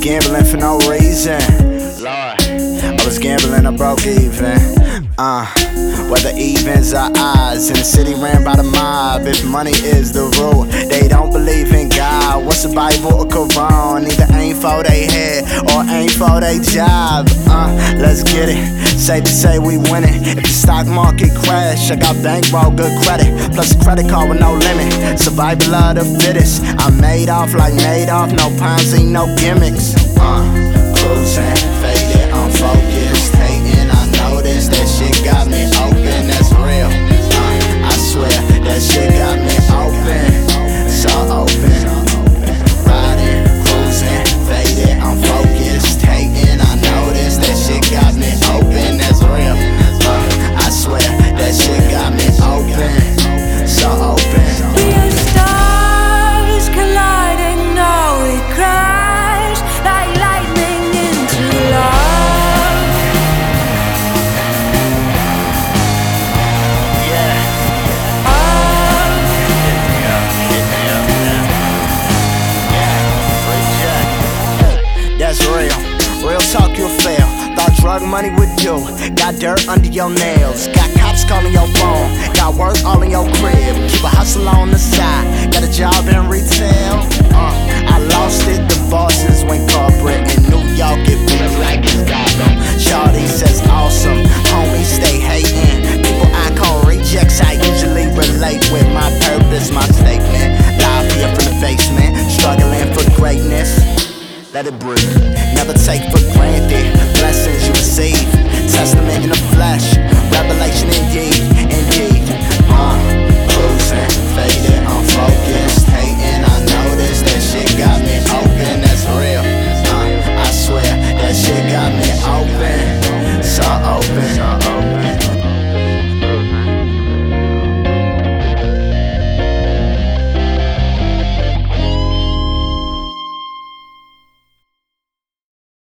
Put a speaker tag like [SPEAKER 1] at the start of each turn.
[SPEAKER 1] gambling for no reason. Lord, I was gambling, I broke even. Uh, whether evens or odds, in the city ran by the mob. If money is the rule, they don't believe in God. What's the Bible or Quran? Either ain't for they head or ain't for they job. Uh, let's get it. Safe to say we winning. If the stock market crash, I got bankroll, good credit, plus a credit card with no limit. Survival of the fittest. I made off like Madoff, no Ponzi, no gimmicks. Uh, cruising, faded, unfocused, hating. I noticed that shit got me open. That's real. Uh, I swear that shit got me open, so open. Real. Real talk, you'll fail. Thought drug money would do. Got dirt under your nails. Got cops calling your phone. Got work all in your crib. Keep a hustle on let it breathe. Never take for granted blessings you receive. Testament in the flesh.